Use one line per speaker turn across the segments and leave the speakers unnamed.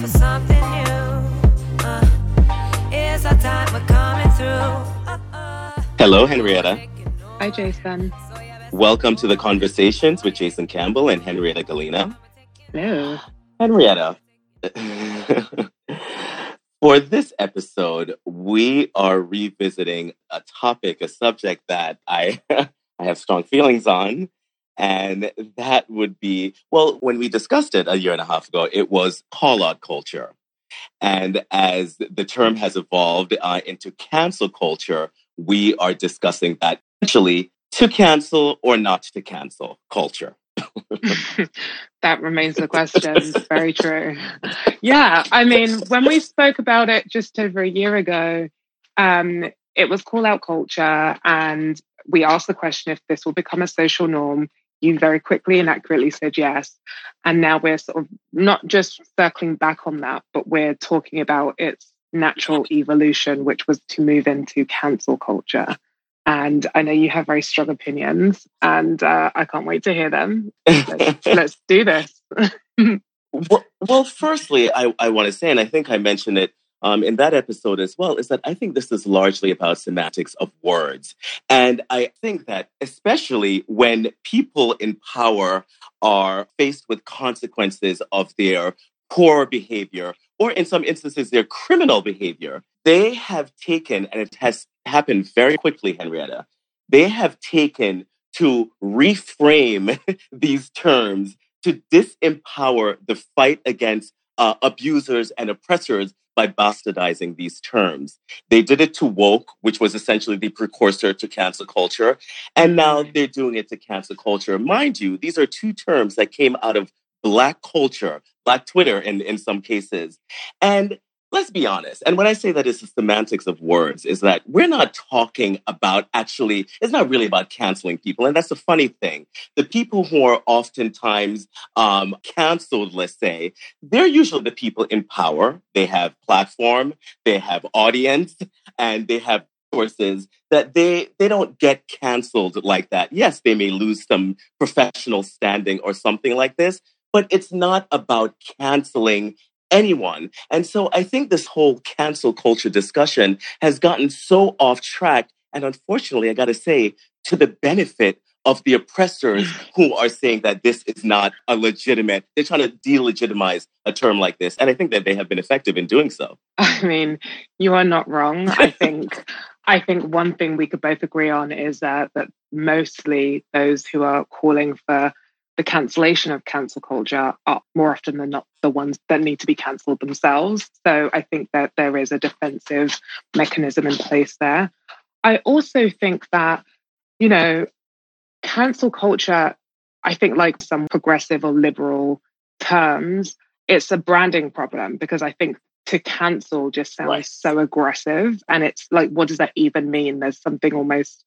for something new. Uh, it's our time, we're coming through. Uh, uh.
Hello, Henrietta.
Hi, Jason.
Welcome to the Conversations with Jason Campbell and Henrietta Gallina.
Hello.
Henrietta, for this episode, we are revisiting a topic, a subject that I, I have strong feelings on. And that would be, well, when we discussed it a year and a half ago, it was call out culture. And as the term has evolved uh, into cancel culture, we are discussing that actually to cancel or not to cancel culture.
that remains the question. Very true. Yeah, I mean, when we spoke about it just over a year ago, um, it was call out culture, and we asked the question if this will become a social norm. You very quickly and accurately said yes. And now we're sort of not just circling back on that, but we're talking about its natural evolution, which was to move into cancel culture. And I know you have very strong opinions, and uh, I can't wait to hear them. Let's, let's do this.
well, well, firstly, I, I want to say, and I think I mentioned it um, in that episode as well, is that I think this is largely about semantics of words. And I think that especially when people in power are faced with consequences of their poor behavior, or in some instances, their criminal behavior, they have taken, and it has happened very quickly, Henrietta, they have taken to reframe these terms to disempower the fight against uh, abusers and oppressors by bastardizing these terms. They did it to woke, which was essentially the precursor to cancel culture. And now mm-hmm. they're doing it to cancel culture. Mind you, these are two terms that came out of Black culture, Black Twitter in, in some cases. And let's be honest. And when I say that it's the semantics of words, is that we're not talking about actually, it's not really about canceling people. And that's the funny thing. The people who are oftentimes um, canceled, let's say, they're usually the people in power. They have platform, they have audience, and they have sources that they they don't get canceled like that. Yes, they may lose some professional standing or something like this, but it's not about canceling anyone. And so I think this whole cancel culture discussion has gotten so off track. And unfortunately, I got to say, to the benefit of the oppressors who are saying that this is not a legitimate, they're trying to delegitimize a term like this. And I think that they have been effective in doing so.
I mean, you are not wrong. I think. I think one thing we could both agree on is uh, that mostly those who are calling for the cancellation of cancel culture are more often than not the ones that need to be cancelled themselves. So I think that there is a defensive mechanism in place there. I also think that, you know, cancel culture, I think like some progressive or liberal terms, it's a branding problem because I think to cancel just sounds right. so aggressive. And it's like, what does that even mean? There's something almost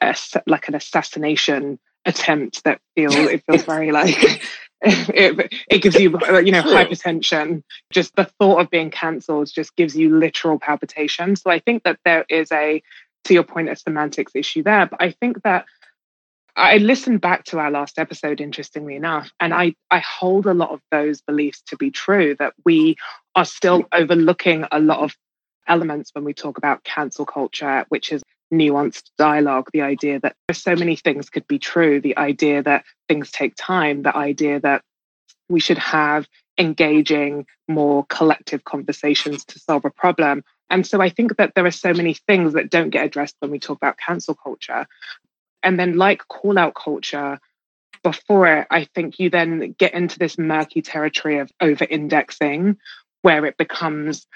uh, like an assassination attempt that feel it feels very like it, it gives you uh, you know hypertension. Just the thought of being cancelled just gives you literal palpitation so i think that there is a to your point a semantics issue there but i think that I listened back to our last episode, interestingly enough, and I, I hold a lot of those beliefs to be true that we are still overlooking a lot of elements when we talk about cancel culture, which is nuanced dialogue, the idea that there's so many things could be true, the idea that things take time, the idea that we should have engaging, more collective conversations to solve a problem. And so I think that there are so many things that don't get addressed when we talk about cancel culture. And then, like call out culture, before it, I think you then get into this murky territory of over indexing where it becomes,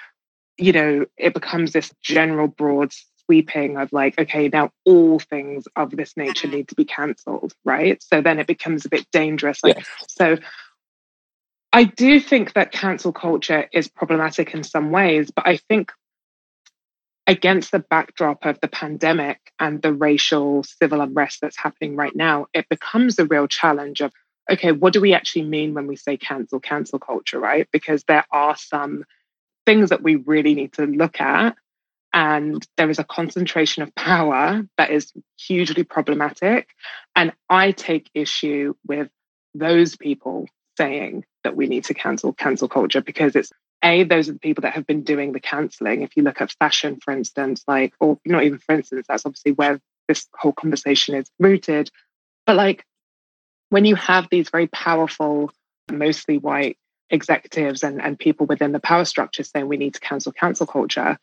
you know, it becomes this general broad sweeping of like, okay, now all things of this nature mm-hmm. need to be cancelled, right? So then it becomes a bit dangerous. Like, yes. so I do think that cancel culture is problematic in some ways, but I think against the backdrop of the pandemic and the racial civil unrest that's happening right now, it becomes a real challenge of, okay, what do we actually mean when we say cancel, cancel culture, right? Because there are some things that we really need to look at and there is a concentration of power that is hugely problematic. And I take issue with those people saying that we need to cancel cancel culture because it's A, those are the people that have been doing the cancelling. If you look at fashion, for instance, like, or not even for instance, that's obviously where this whole conversation is rooted. But like, when you have these very powerful, mostly white executives and, and people within the power structure saying we need to cancel cancel culture,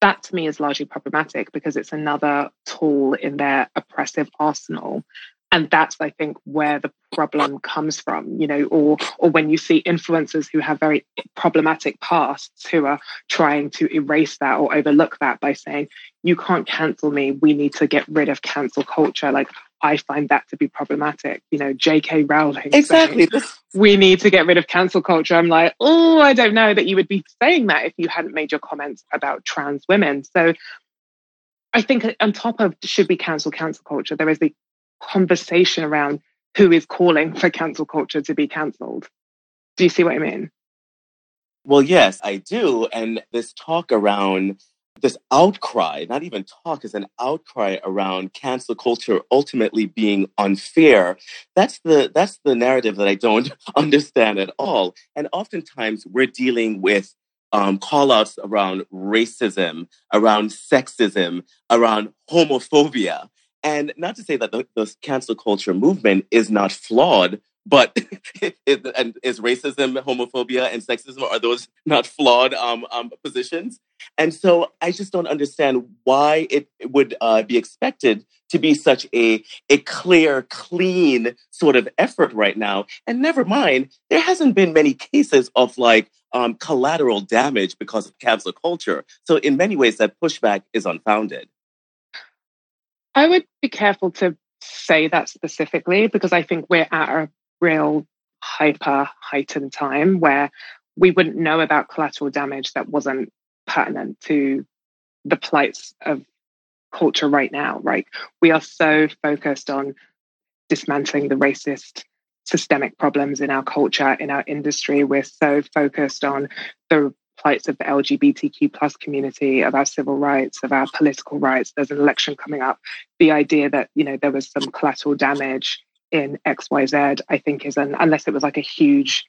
that to me is largely problematic because it's another tool in their oppressive arsenal. And that's i think where the problem comes from you know or or when you see influencers who have very problematic pasts who are trying to erase that or overlook that by saying you can't cancel me. We need to get rid of cancel culture. Like I find that to be problematic. You know, J.K. Rowling.
Exactly.
Saying, we need to get rid of cancel culture. I'm like, oh, I don't know that you would be saying that if you hadn't made your comments about trans women. So I think on top of should we cancel cancel culture, there is the conversation around who is calling for cancel culture to be cancelled. Do you see what I mean?
Well, yes, I do. And this talk around this outcry, not even talk, is an outcry around cancel culture ultimately being unfair. That's the that's the narrative that I don't understand at all. And oftentimes we're dealing with um, call outs around racism, around sexism, around homophobia. And not to say that the, the cancel culture movement is not flawed, but and is racism, homophobia, and sexism are those not flawed um, um, positions? And so I just don't understand why it would uh, be expected to be such a a clear, clean sort of effort right now. And never mind, there hasn't been many cases of like um, collateral damage because of cancel culture. So in many ways, that pushback is unfounded.
I would be careful to say that specifically because I think we're at a real hyper heightened time where we wouldn't know about collateral damage that wasn't pertinent to the plights of culture right now, right? We are so focused on dismantling the racist systemic problems in our culture, in our industry. We're so focused on the plights of the LGBTQ plus community, of our civil rights, of our political rights. There's an election coming up. The idea that, you know, there was some collateral damage in XYZ, I think is an unless it was like a huge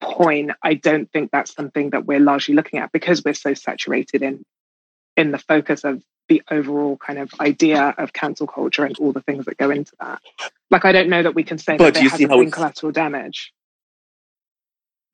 point, I don't think that's something that we're largely looking at because we're so saturated in in the focus of the overall kind of idea of cancel culture and all the things that go into that. Like I don't know that we can say but that there hasn't been collateral damage.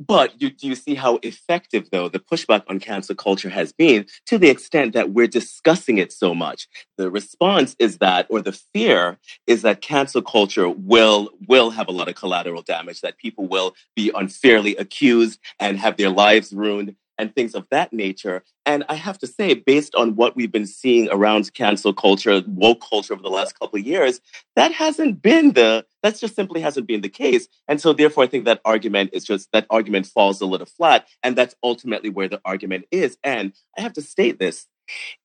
But do, do you see how effective, though, the pushback on cancel culture has been to the extent that we're discussing it so much? The response is that, or the fear is that cancel culture will, will have a lot of collateral damage, that people will be unfairly accused and have their lives ruined and things of that nature. And I have to say, based on what we've been seeing around cancel culture, woke culture over the last couple of years, that hasn't been the, that just simply hasn't been the case. And so therefore, I think that argument is just, that argument falls a little flat. And that's ultimately where the argument is. And I have to state this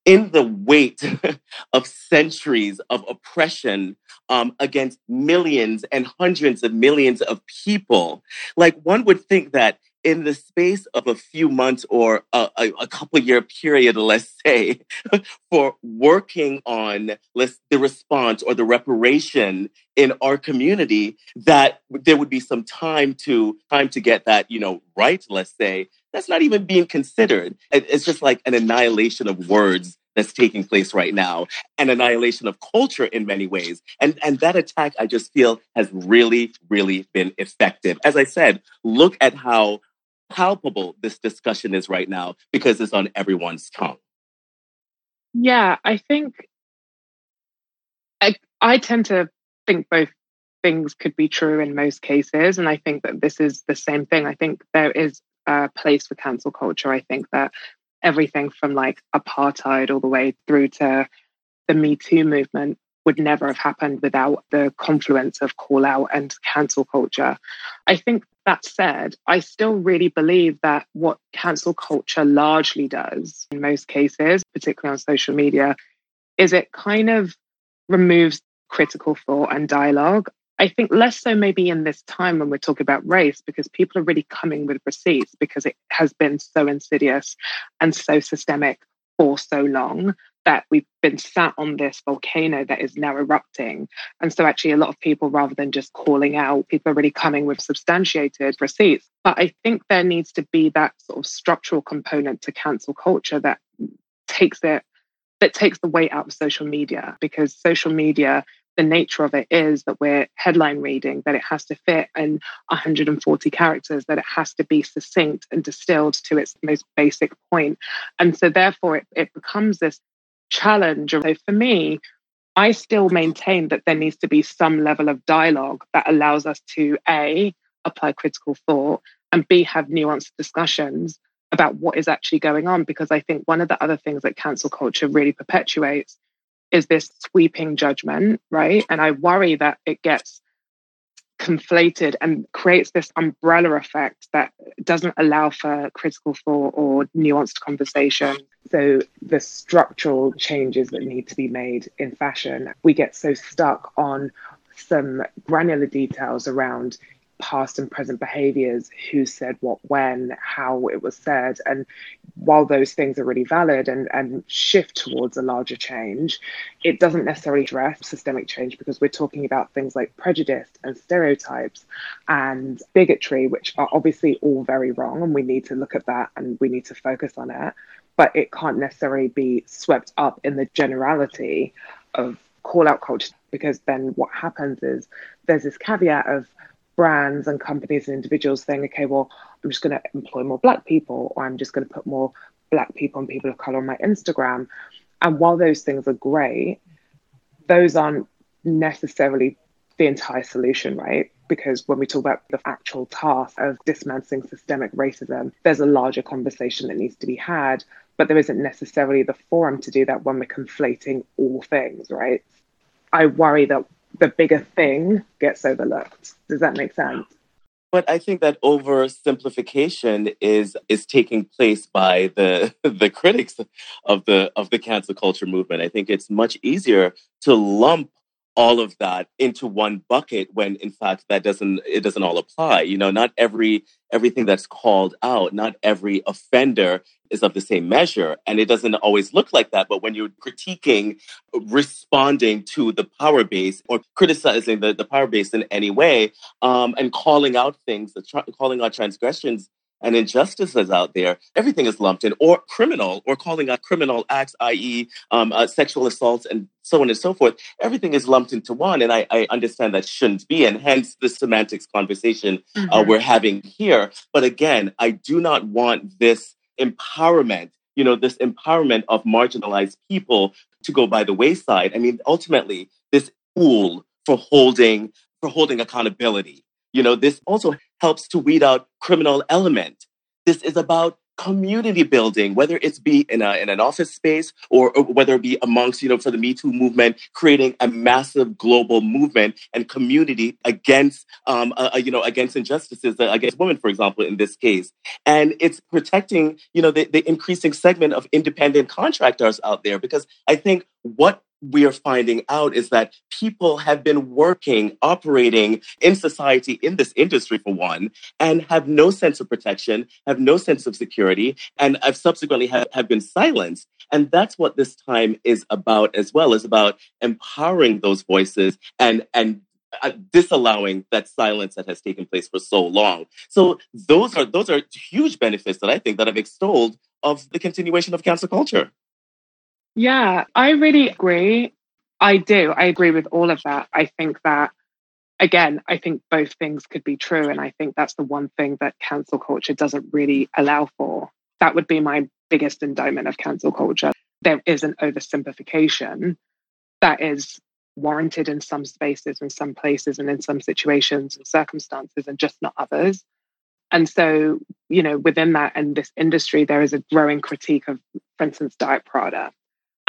in the weight of centuries of oppression um, against millions and hundreds of millions of people, like one would think that in the space of a few months or a, a, a couple year period, let's say, for working on let's, the response or the reparation in our community, that there would be some time to time to get that, you know, right, let's say, that's not even being considered. It's just like an annihilation of words that's taking place right now, an annihilation of culture in many ways. And, and that attack, I just feel, has really, really been effective. As I said, look at how palpable this discussion is right now because it's on everyone's tongue.
Yeah, I think I, I tend to think both things could be true in most cases. And I think that this is the same thing. I think there is a place for cancel culture. I think that everything from like apartheid all the way through to the Me Too movement would never have happened without the confluence of call out and cancel culture. I think that said, I still really believe that what cancel culture largely does in most cases, particularly on social media, is it kind of removes critical thought and dialogue. I think less so maybe in this time when we're talking about race, because people are really coming with receipts because it has been so insidious and so systemic for so long that we've been sat on this volcano that is now erupting. And so, actually, a lot of people, rather than just calling out, people are really coming with substantiated receipts. But I think there needs to be that sort of structural component to cancel culture that takes it, that takes the weight out of social media because social media the nature of it is that we're headline reading, that it has to fit in 140 characters, that it has to be succinct and distilled to its most basic point. And so, therefore, it, it becomes this challenge. So for me, I still maintain that there needs to be some level of dialogue that allows us to A, apply critical thought, and B, have nuanced discussions about what is actually going on. Because I think one of the other things that cancel culture really perpetuates is this sweeping judgment, right? And I worry that it gets conflated and creates this umbrella effect that doesn't allow for critical thought or nuanced conversation.
So, the structural changes that need to be made in fashion, we get so stuck on some granular details around past and present behaviors, who said what when, how it was said. And while those things are really valid and, and shift towards a larger change, it doesn't necessarily address systemic change because we're talking about things like prejudice and stereotypes and bigotry, which are obviously all very wrong. And we need to look at that and we need to focus on it. But it can't necessarily be swept up in the generality of call out culture because then what happens is there's this caveat of brands and companies and individuals saying, okay, well, I'm just going to employ more black people, or I'm just going to put more black people and people of color on my Instagram. And while those things are great, those aren't necessarily the entire solution, right? Because when we talk about the actual task of dismantling systemic racism, there's a larger conversation that needs to be had, but there isn't necessarily the forum to do that when we're conflating all things, right? I worry that the bigger thing gets overlooked. Does that make sense?
But I think that oversimplification is is taking place by the the critics of the of the cancel culture movement. I think it's much easier to lump all of that into one bucket when in fact that doesn't it doesn't all apply you know? Not every everything that's called out not every offender is of the same measure and it doesn't always look like that but when you're critiquing responding to the power base or criticizing the, the power base in any way um, and calling out things calling out transgressions and injustices out there, everything is lumped in, or criminal, or calling out criminal acts, i.e., um, uh, sexual assaults and so on and so forth. Everything is lumped into one, and I, I understand that shouldn't be, and hence the semantics conversation uh, mm-hmm. uh, we're having here. But again, I do not want this empowerment, you know, this empowerment of marginalized people to go by the wayside. I mean, ultimately, this tool for holding for holding accountability you know, this also helps to weed out criminal element. This is about community building, whether it's be in, a, in an office space or, or, whether it be amongst, you know, for the Me Too movement, creating a massive global movement and community against, um, uh, you know, against injustices uh, against women, for example, in this case. And it's protecting, you know, the, the increasing segment of independent contractors out there because I think what we are finding out is that people have been working, operating in society in this industry for one, and have no sense of protection, have no sense of security, and have subsequently have, have been silenced. And that's what this time is about as well, is about empowering those voices and and uh, disallowing that silence that has taken place for so long. So those are those are huge benefits that I think that I've extolled of the continuation of cancel culture.
Yeah, I really agree. I do. I agree with all of that. I think that, again, I think both things could be true. And I think that's the one thing that cancel culture doesn't really allow for. That would be my biggest indictment of cancel culture. There is an oversimplification that is warranted in some spaces, in some places, and in some situations and circumstances, and just not others. And so, you know, within that and this industry, there is a growing critique of, for instance, Diet Prada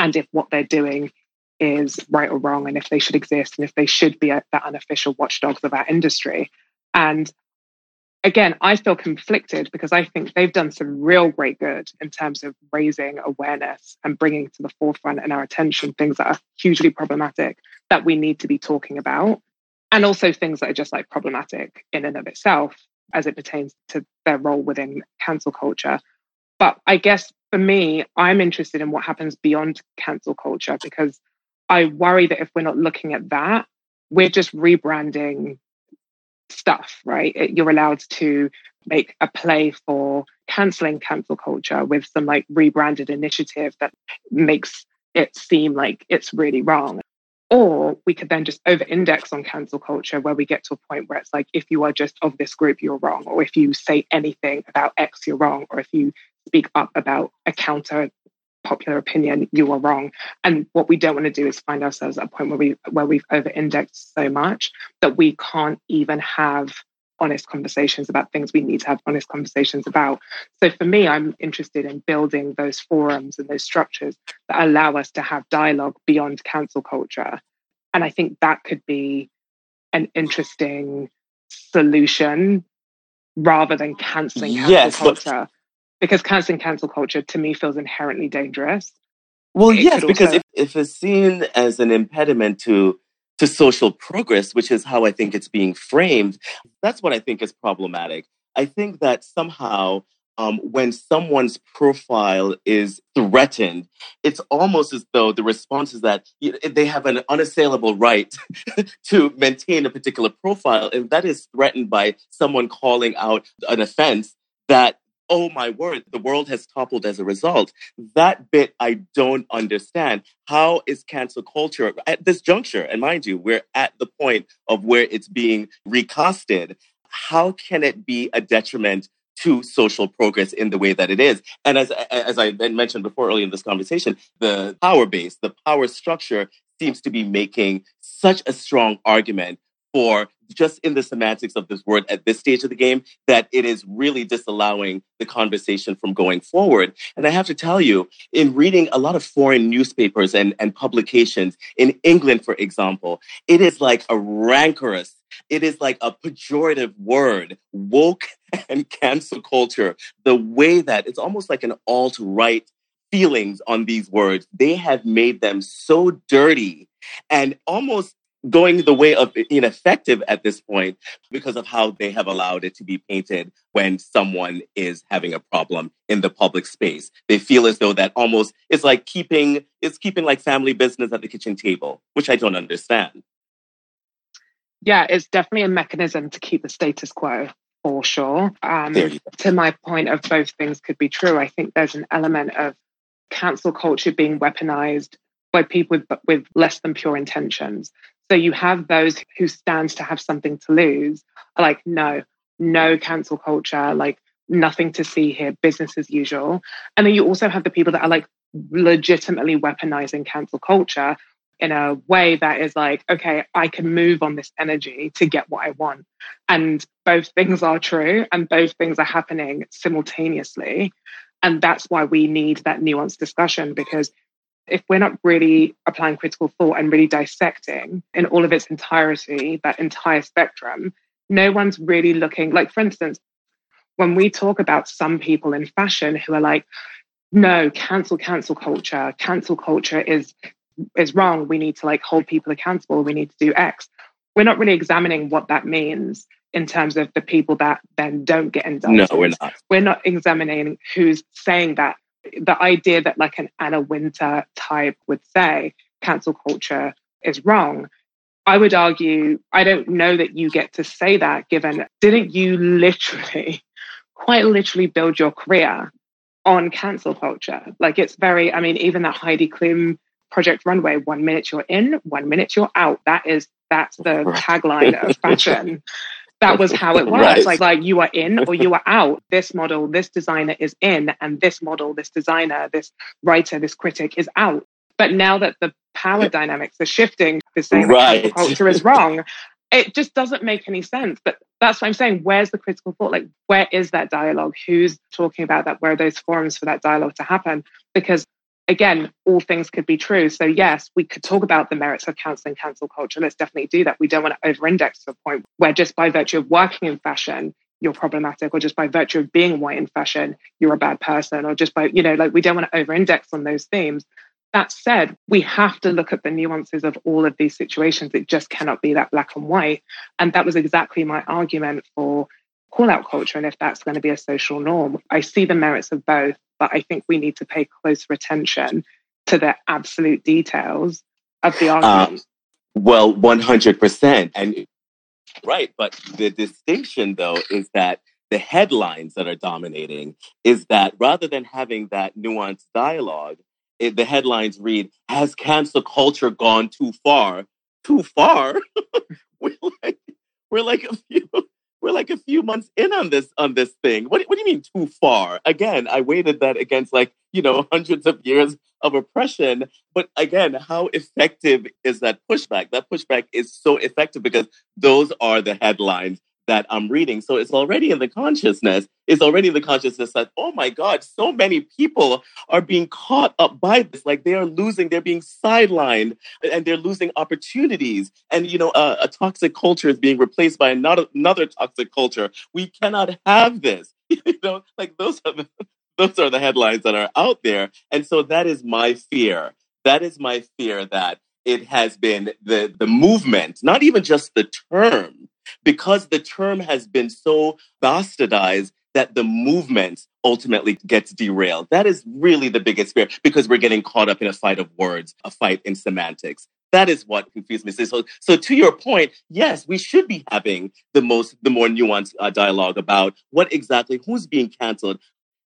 and if what they're doing is right or wrong and if they should exist and if they should be a, the unofficial watchdogs of our industry. And again, I feel conflicted because I think they've done some real great good in terms of raising awareness and bringing to the forefront and our attention things that are hugely problematic that we need to be talking about. And also things that are just like problematic in and of itself as it pertains to their role within cancel culture. But I guess for me, I'm interested in what happens beyond cancel culture because I worry that if we're not looking at that, we're just rebranding stuff, right? You're allowed to make a play for canceling cancel culture with some like rebranded initiative that makes it seem like it's really wrong. Or we could then just over index on cancel culture where we get to a point where it's like, if you are just of this group, you're wrong. Or if you say anything about X, you're wrong. Or if you speak up about a counter popular opinion, you are wrong. And what we don't want to do is find ourselves at a point where we where we've over indexed so much that we can't even have honest conversations about things we need to have honest conversations about. So for me, I'm interested in building those forums and those structures that allow us to have dialogue beyond cancel culture. And I think that could be an interesting solution rather than canceling cancel
yes,
culture. Because canceling cancel culture to me feels inherently dangerous.
Well, it yes, because also- if, if it's seen as an impediment to to social progress, which is how I think it's being framed, that's what I think is problematic. I think that somehow um, when someone's profile is threatened, it's almost as though the response is that they have an unassailable right to maintain a particular profile. And that is threatened by someone calling out an offense that oh my word, the world has toppled as a result. That bit I don't understand. How is cancel culture at this juncture? And mind you, we're at the point of where it's being recasted. How can it be a detriment to social progress in the way that it is? And as, as I mentioned before early in this conversation, the power base, the power structure seems to be making such a strong argument for just in the semantics of this word at this stage of the game that it is really disallowing the conversation from going forward. And I have to tell you, in reading a lot of foreign newspapers and, and publications in England, for example, it is like a rancorous, it is like a pejorative word, woke and cancel culture. The way that it's almost like an alt right feelings on these words, they have made them so dirty and almost going the way of ineffective at this point because of how they have allowed it to be painted when someone is having a problem in the public space. They feel as though that almost it's like keeping it's keeping like family business at the kitchen table, which I don't understand.
Yeah, it's definitely a mechanism to keep the status quo for sure. Um, to my point of both things could be true, I think there's an element of cancel culture being weaponized by people with, with less than pure intentions. So you have those who stands to have something to lose, like, no, no cancel culture, like nothing to see here, business as usual. And then you also have the people that are like legitimately weaponizing cancel culture in a way that is like, okay, I can move on this energy to get what I want. And both things are true and both things are happening simultaneously. And that's why we need that nuanced discussion because if we're not really applying critical thought and really dissecting in all of its entirety, that entire spectrum, no one's really looking. Like, for instance, when we talk about some people in fashion who are like, no, cancel, cancel culture, cancel culture is is wrong. We need to like hold people accountable. We need to do X. We're not really examining what that means in terms of the people that then don't get indicted.
No, we're not.
We're not examining who's saying that the idea that like an Anna Wintour type would say cancel culture is wrong. I would argue, I don't know that you get to say that given, didn't you literally, quite literally build your career on cancel culture? Like it's very, I mean, even that Heidi Klum Project Runway, one minute you're in, one minute you're out. That is, that's the tagline of fashion that was how it was. Right. Like, like you are in or you are out. This model, this designer is in, and this model, this designer, this writer, this critic is out. But now that the power dynamics are shifting, the saying right. that culture is wrong. It just doesn't make any sense. But that's what I'm saying. Where's the critical thought? Like, where is that dialogue? Who's talking about that? Where are those forums for that dialogue to happen? Because again, all things could be true. So, yes, we could talk about the merits of canceling cancel culture. Let's definitely do that. We don't want to over index to a point where just by virtue of working in fashion, you're problematic, or just by virtue of being white in fashion, you're a bad person, or just by, you know, like we don't want to over index on those themes. That said, we have to look at the nuances of all of these situations. It just cannot be that black and white. And that was exactly my argument for call out culture and if that's going to be a social norm. I see the merits of both but I think we need to pay closer attention to the absolute details of the argument.
Uh, well, 100%. And right. But the distinction, though, is that the headlines that are dominating is that rather than having that nuanced dialogue, it, the headlines read, Has cancel culture gone too far? Too far? we're, like, we're like a few we're like a few months in on this on this thing. What, what do you mean too far? Again, I weighted that against like, you know, hundreds of years of oppression. But again, how effective is that pushback? That pushback is so effective because those are the headlines that I'm reading. So it's already in the consciousness. It's already in the consciousness that, oh my God, so many people are being caught up by this. Like they are losing, they're being sidelined and they're losing opportunities. And, you know, a, a toxic culture is being replaced by another, another toxic culture. We cannot have this. you know, like those are the, those are the headlines that are out there. And so that is my fear. That is my fear that it has been the, the movement, not even just the term, because the term has been so bastardized that the movement ultimately gets derailed. That is really the biggest fear because we're getting caught up in a fight of words, a fight in semantics. That is what confused me. So, so to your point, yes, we should be having the most, the more nuanced uh, dialogue about what exactly who's being canceled.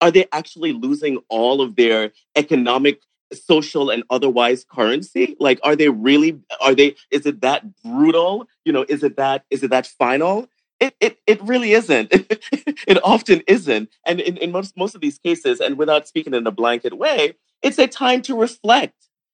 Are they actually losing all of their economic social and otherwise currency? Like are they really are they is it that brutal? You know is it that is it that final? It it, it really isn't. It often isn't. And in, in most most of these cases and without speaking in a blanket way it's a time to reflect.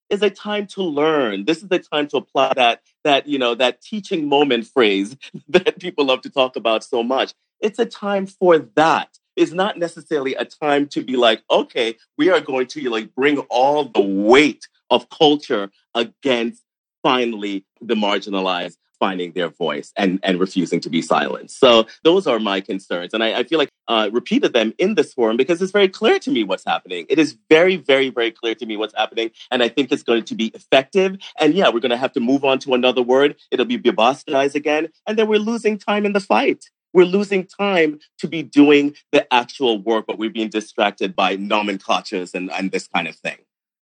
Is a time to learn. This is the time to apply that that you know that teaching moment phrase that people love to talk about so much. It's a time for that is not necessarily a time to be like, okay, we are going to like bring all the weight of culture against finally the marginalized finding their voice and, and refusing to be silenced. So those are my concerns. And I, I feel like uh, repeated them in this forum because it's very clear to me what's happening. It is very, very, very clear to me what's happening. And I think it's going to be effective. And yeah, we're going to have to move on to another word. It'll be bastardized again. And then we're losing time in the fight. We're losing time to be doing the actual work, but we're being distracted by nomenclatures and, and this kind of thing.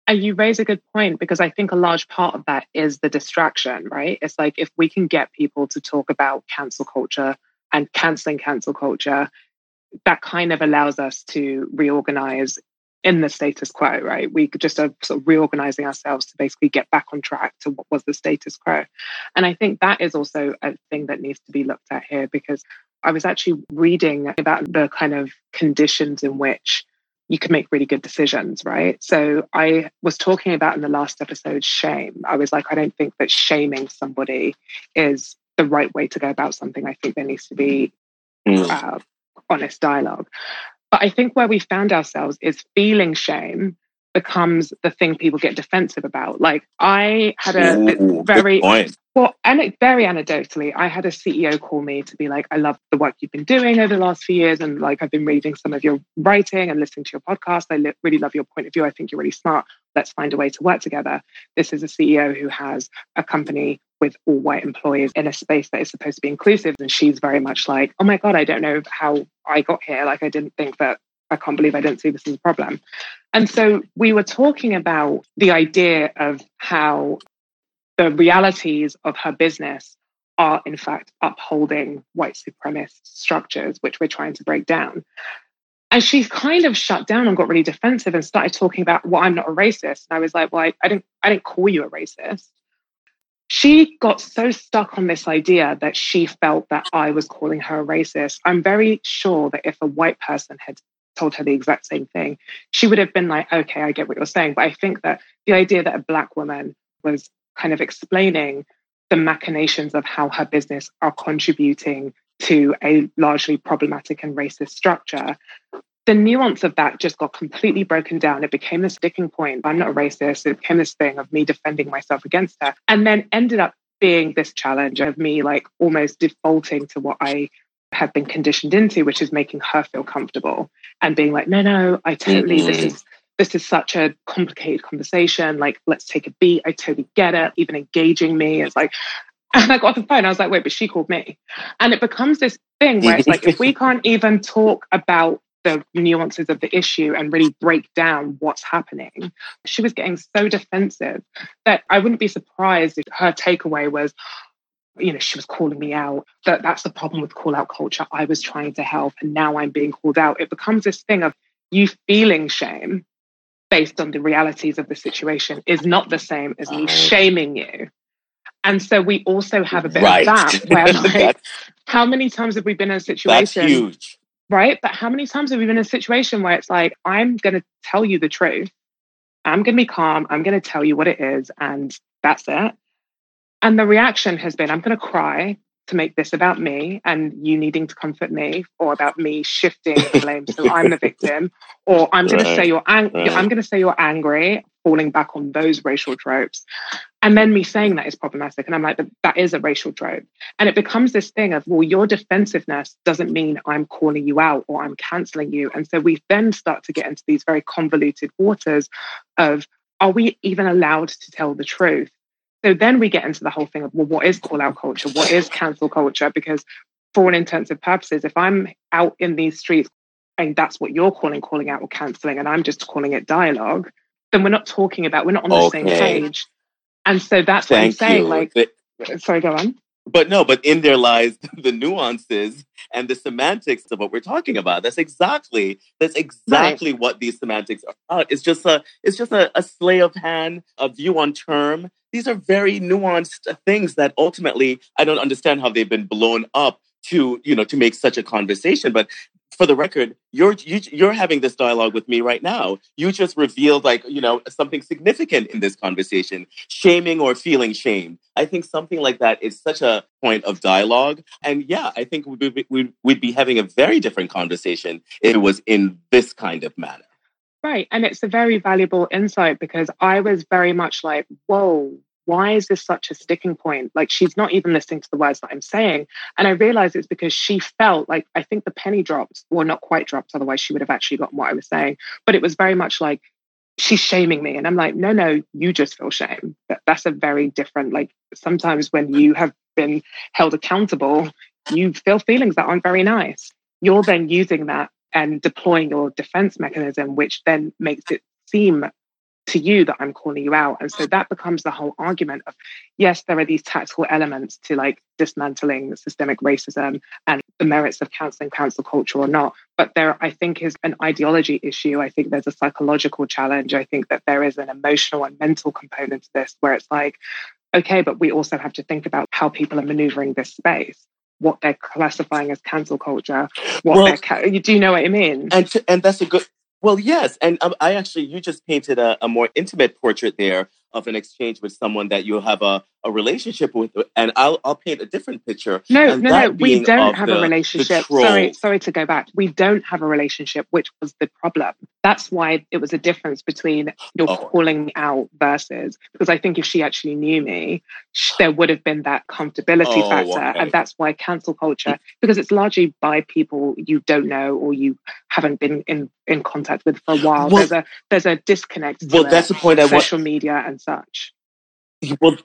And you raise a good point because I think a large part of that is the distraction, right? It's like if we can get people to talk about cancel culture and canceling cancel culture, that kind of allows us to reorganize in the status quo, right? We just are sort of reorganizing ourselves to basically get back on track to what was the status quo. And I think that is also a thing that needs to be looked at here because I was actually reading about the kind of conditions in which you can make really good decisions, right? So I was talking about in the last episode shame. I was like, I don't think that shaming somebody is the right way to go about something. I think there needs to be mm. uh, honest dialogue. But I think where we found ourselves is feeling shame becomes the thing people get defensive about. Like I had a Ooh, very well, and very anecdotally, I had a CEO call me to be like, "I love the work you've been doing over the last few years, and like I've been reading some of your writing and listening to your podcast. I li- really love your point of view. I think you're really smart. Let's find a way to work together." This is a CEO who has a company with all white employees in a space that is supposed to be inclusive, and she's very much like, "Oh my god, I don't know how I got here. Like I didn't think that I can't believe I didn't see this as a problem. And so we were talking about the idea of how the realities of her business are, in fact, upholding white supremacist structures, which we're trying to break down. And she kind of shut down and got really defensive and started talking about, well, I'm not a racist. And I was like, well, I, I didn't, I didn't call you a racist. She got so stuck on this idea that she felt that I was calling her a racist. I'm very sure that if a white person had told her the exact same thing, she would have been like, okay, I get what you're saying. But I think that the idea that a Black woman was kind of explaining the machinations of how her business are contributing to a largely problematic and racist structure. The nuance of that just got completely broken down. It became a sticking point. I'm not a racist. It became this thing of me defending myself against her, and then ended up being this challenge of me like almost defaulting to what I have been conditioned into, which is making her feel comfortable and being like, no, no, I totally, mm-hmm. this is this is such a complicated conversation. Like, let's take a beat. I totally get it. Even engaging me. It's like, and I got off the phone. I was like, wait, but she called me. And it becomes this thing where it's like, if we can't even talk about the nuances of the issue and really break down what's happening. She was getting so defensive that I wouldn't be surprised if her takeaway was, you know, she was calling me out. That that's the problem with call out culture. I was trying to help and now I'm being called out. It becomes this thing of you feeling shame based on the realities of the situation is not the same as me shaming you. And so we also have a bit
Right.
of that where like how many times have we been in a situation?
That's huge.
right? But how many times have we been in a situation where it's like, I'm going to tell you the truth. I'm going to be calm. I'm going to tell you what it is. And that's it. And the reaction has been, I'm going to cry to make this about me and you needing to comfort me or about me shifting the blame so I'm the victim or I'm going to say you're ang-
right.
I'm going to say you're angry falling back on those racial tropes and then me saying that is problematic and I'm like but that is a racial trope and it becomes this thing of, well, your defensiveness doesn't mean I'm calling you out or I'm canceling you. And so we then start to get into these very convoluted waters of, are we even allowed to tell the truth? So then we get into the whole thing of, well, what is call out culture? What is cancel culture? Because for all intents and purposes, if I'm out in these streets and that's what you're calling calling out or canceling, and I'm just calling it dialogue, then we're not talking about, we're not on the same page. And so that's what I'm saying.
you.
Like,
But-
sorry, go on.
But no, but in there lies the nuances and the semantics of what we're talking about. That's exactly that's exactly what these semantics are about. It's just a it's just a, a slay of hand, a view on term. These are very nuanced things that ultimately I don't understand how they've been blown up to you know to make such a conversation. But for the record, you're you, you're having this dialogue with me right now. You just revealed like you know something significant in this conversation, shaming or feeling shamed. I think something like that is such a point of dialogue. And yeah, I think we'd be, we'd, we'd be having a very different conversation if it was in this kind of manner.
Right. And it's a very valuable insight because I was very much like, whoa, why is this such a sticking point? Like, she's not even listening to the words that I'm saying. And I realized it's because she felt like, I think the penny dropped, or not quite dropped, otherwise she would have actually gotten what I was saying. But it was very much like, she's shaming me. And I'm like, no, no, you just feel shame. That, that's a very different, like, sometimes when you have been held accountable, you feel feelings that aren't very nice. You're then using that and deploying your defense mechanism, which then makes it seem to you that I'm calling you out. And so that becomes the whole argument of yes, there are these tactical elements to like dismantling systemic racism and the merits of canceling cancel culture or not. But there, I think, is an ideology issue. I think there's a psychological challenge. I think that there is an emotional and mental component to this where it's like, okay, but we also have to think about how people are maneuvering this space. What they're classifying as cancel culture, what
Well-
they're ca- do you know what I mean?
And to, and that's a good. Well, yes, and um, I actually you just painted a, a more intimate portrait there of an exchange with someone that you have a, a relationship with, and I'll I'll paint a different picture.
No, no, no. We don't have
the-
a relationship. Sorry, sorry to go back. We don't have a relationship, which was the problem. That's why it was a difference between you're
Oh.
calling me out versus because I think if she actually knew me, sh- there would have been that comfortability
Oh,
factor,
okay.
and that's why cancel culture because it's largely by people you don't know or you haven't been in in contact with for a while.
Well-
there's a there's a disconnect. to
Well, that's the point I
social media and such.
Well,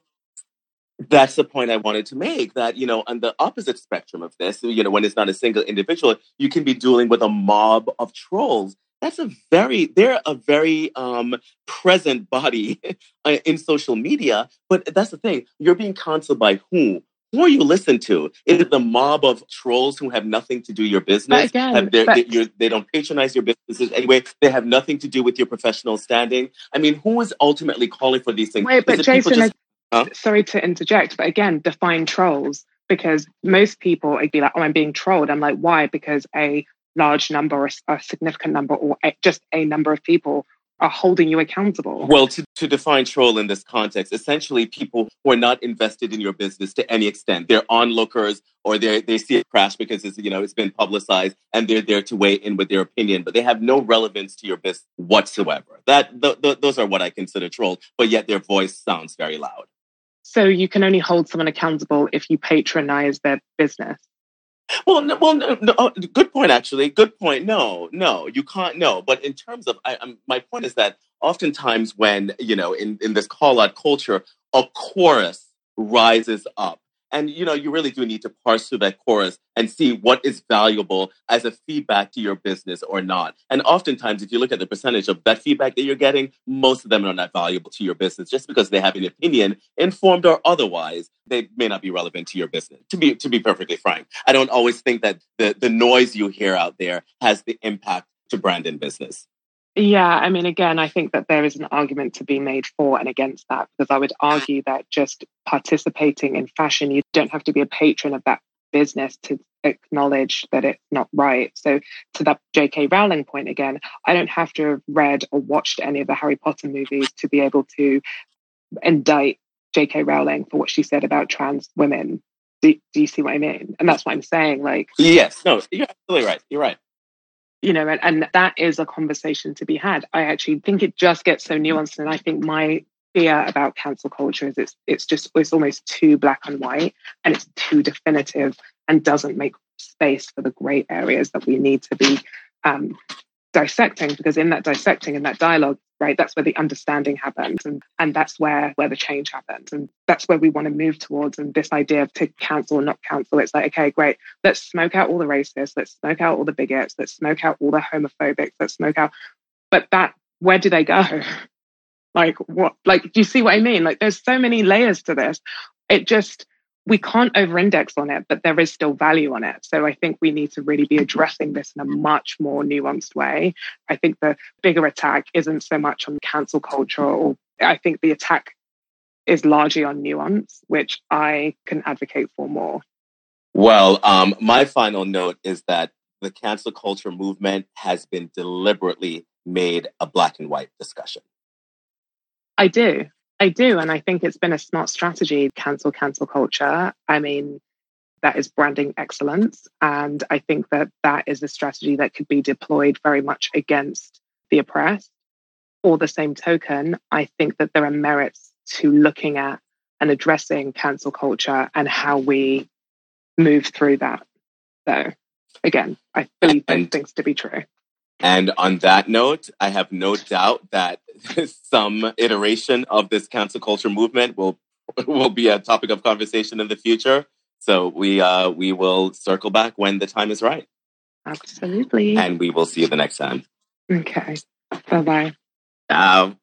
that's the point I wanted to make. That you know, on the opposite spectrum of this, you know, when it's not a single individual, you can be dealing with a mob of trolls. That's a very they're a very um, present body in social media. But that's the thing: you're being counseled by who? Who are you listen to? Is it the mob of trolls who have nothing to do your business?
again,
their,
but-
they, they don't patronize your businesses anyway. They have nothing to do with your professional standing. I mean, who is ultimately calling for these things?
Wait, but Jason,
just-
I-
Huh?
sorry to interject, but again, define trolls because most people would be like, "Oh, I'm being trolled." I'm like, "Why?" Because a large number, or a significant number, or a, just a number of people are holding you accountable.
Well, to, to define troll in this context, essentially people who are not invested in your business to any extent. They're onlookers or they they see it crash because it's you know it's been publicized and they're there to weigh in with their opinion, but they have no relevance to your business whatsoever. That th- th- those are what I consider troll, but yet their voice sounds very loud.
So you can only hold someone accountable if you patronize their business.
Well, no, well, no, no, oh, good point. Actually, good point. No, no, you can't. No, but in terms of, I, I'm, my point is that oftentimes when you know in in this call out culture, a chorus rises up And you know, you really do need to parse through that chorus and see what is valuable as a feedback to your business or not. And oftentimes, if you look at the percentage of that feedback that you're getting, most of them are not valuable to your business just because they have an opinion, informed or otherwise, they may not be relevant to your business. To be to be perfectly frank, I don't always think that the, the noise you hear out there has the impact to brand and business.
Yeah, I mean, again, I think that there is an argument to be made for and against that because I would argue that just participating in fashion, you don't have to be a patron of that business to acknowledge that it's not right. So, to that J.K. Rowling point again, I don't have to have read or watched any of the Harry Potter movies to be able to indict J.K. Rowling for what she said about trans women. Do, do you see what I mean? And that's what I'm saying. Like,
yes, no, you're absolutely right. You're right
you know, and, and that is a conversation to be had. I actually think it just gets so nuanced. And I think my fear about cancel culture is it's it's just it's almost too black and white and it's too definitive and doesn't make space for the gray areas that we need to be um, dissecting because in that dissecting in that dialogue right? That's where the understanding happens and and that's where where the change happens and that's where we want to move towards and this idea of to cancel or not cancel it's like okay great let's smoke out all the racists let's smoke out all the bigots let's smoke out all the homophobics let's smoke out but that where do they go? Like what like do you see what i mean? Like there's so many layers to this. It just we can't over index on it, but there is still value on it. So I think we need to really be addressing this in a much more nuanced way. I think the bigger attack isn't so much on cancel culture, or I think the attack is largely on nuance, which I can advocate for more.
Well, um, my final note is that the cancel culture movement has been deliberately made a black and white discussion.
I do. I do. And I think it's been a smart strategy, cancel, cancel culture. I mean, that is branding excellence. And I think that that is a strategy that could be deployed very much against the oppressed. Or the same token, I think that there are merits to looking at and addressing cancel culture and how we move through that. So, again, I believe those things to be true.
And on that note, I have no doubt that some iteration of this cancel culture movement will will be a topic of conversation in the future. So we uh, we will circle back when the time is right.
Absolutely.
And we will see you the next time.
Okay. Bye bye.
Ciao.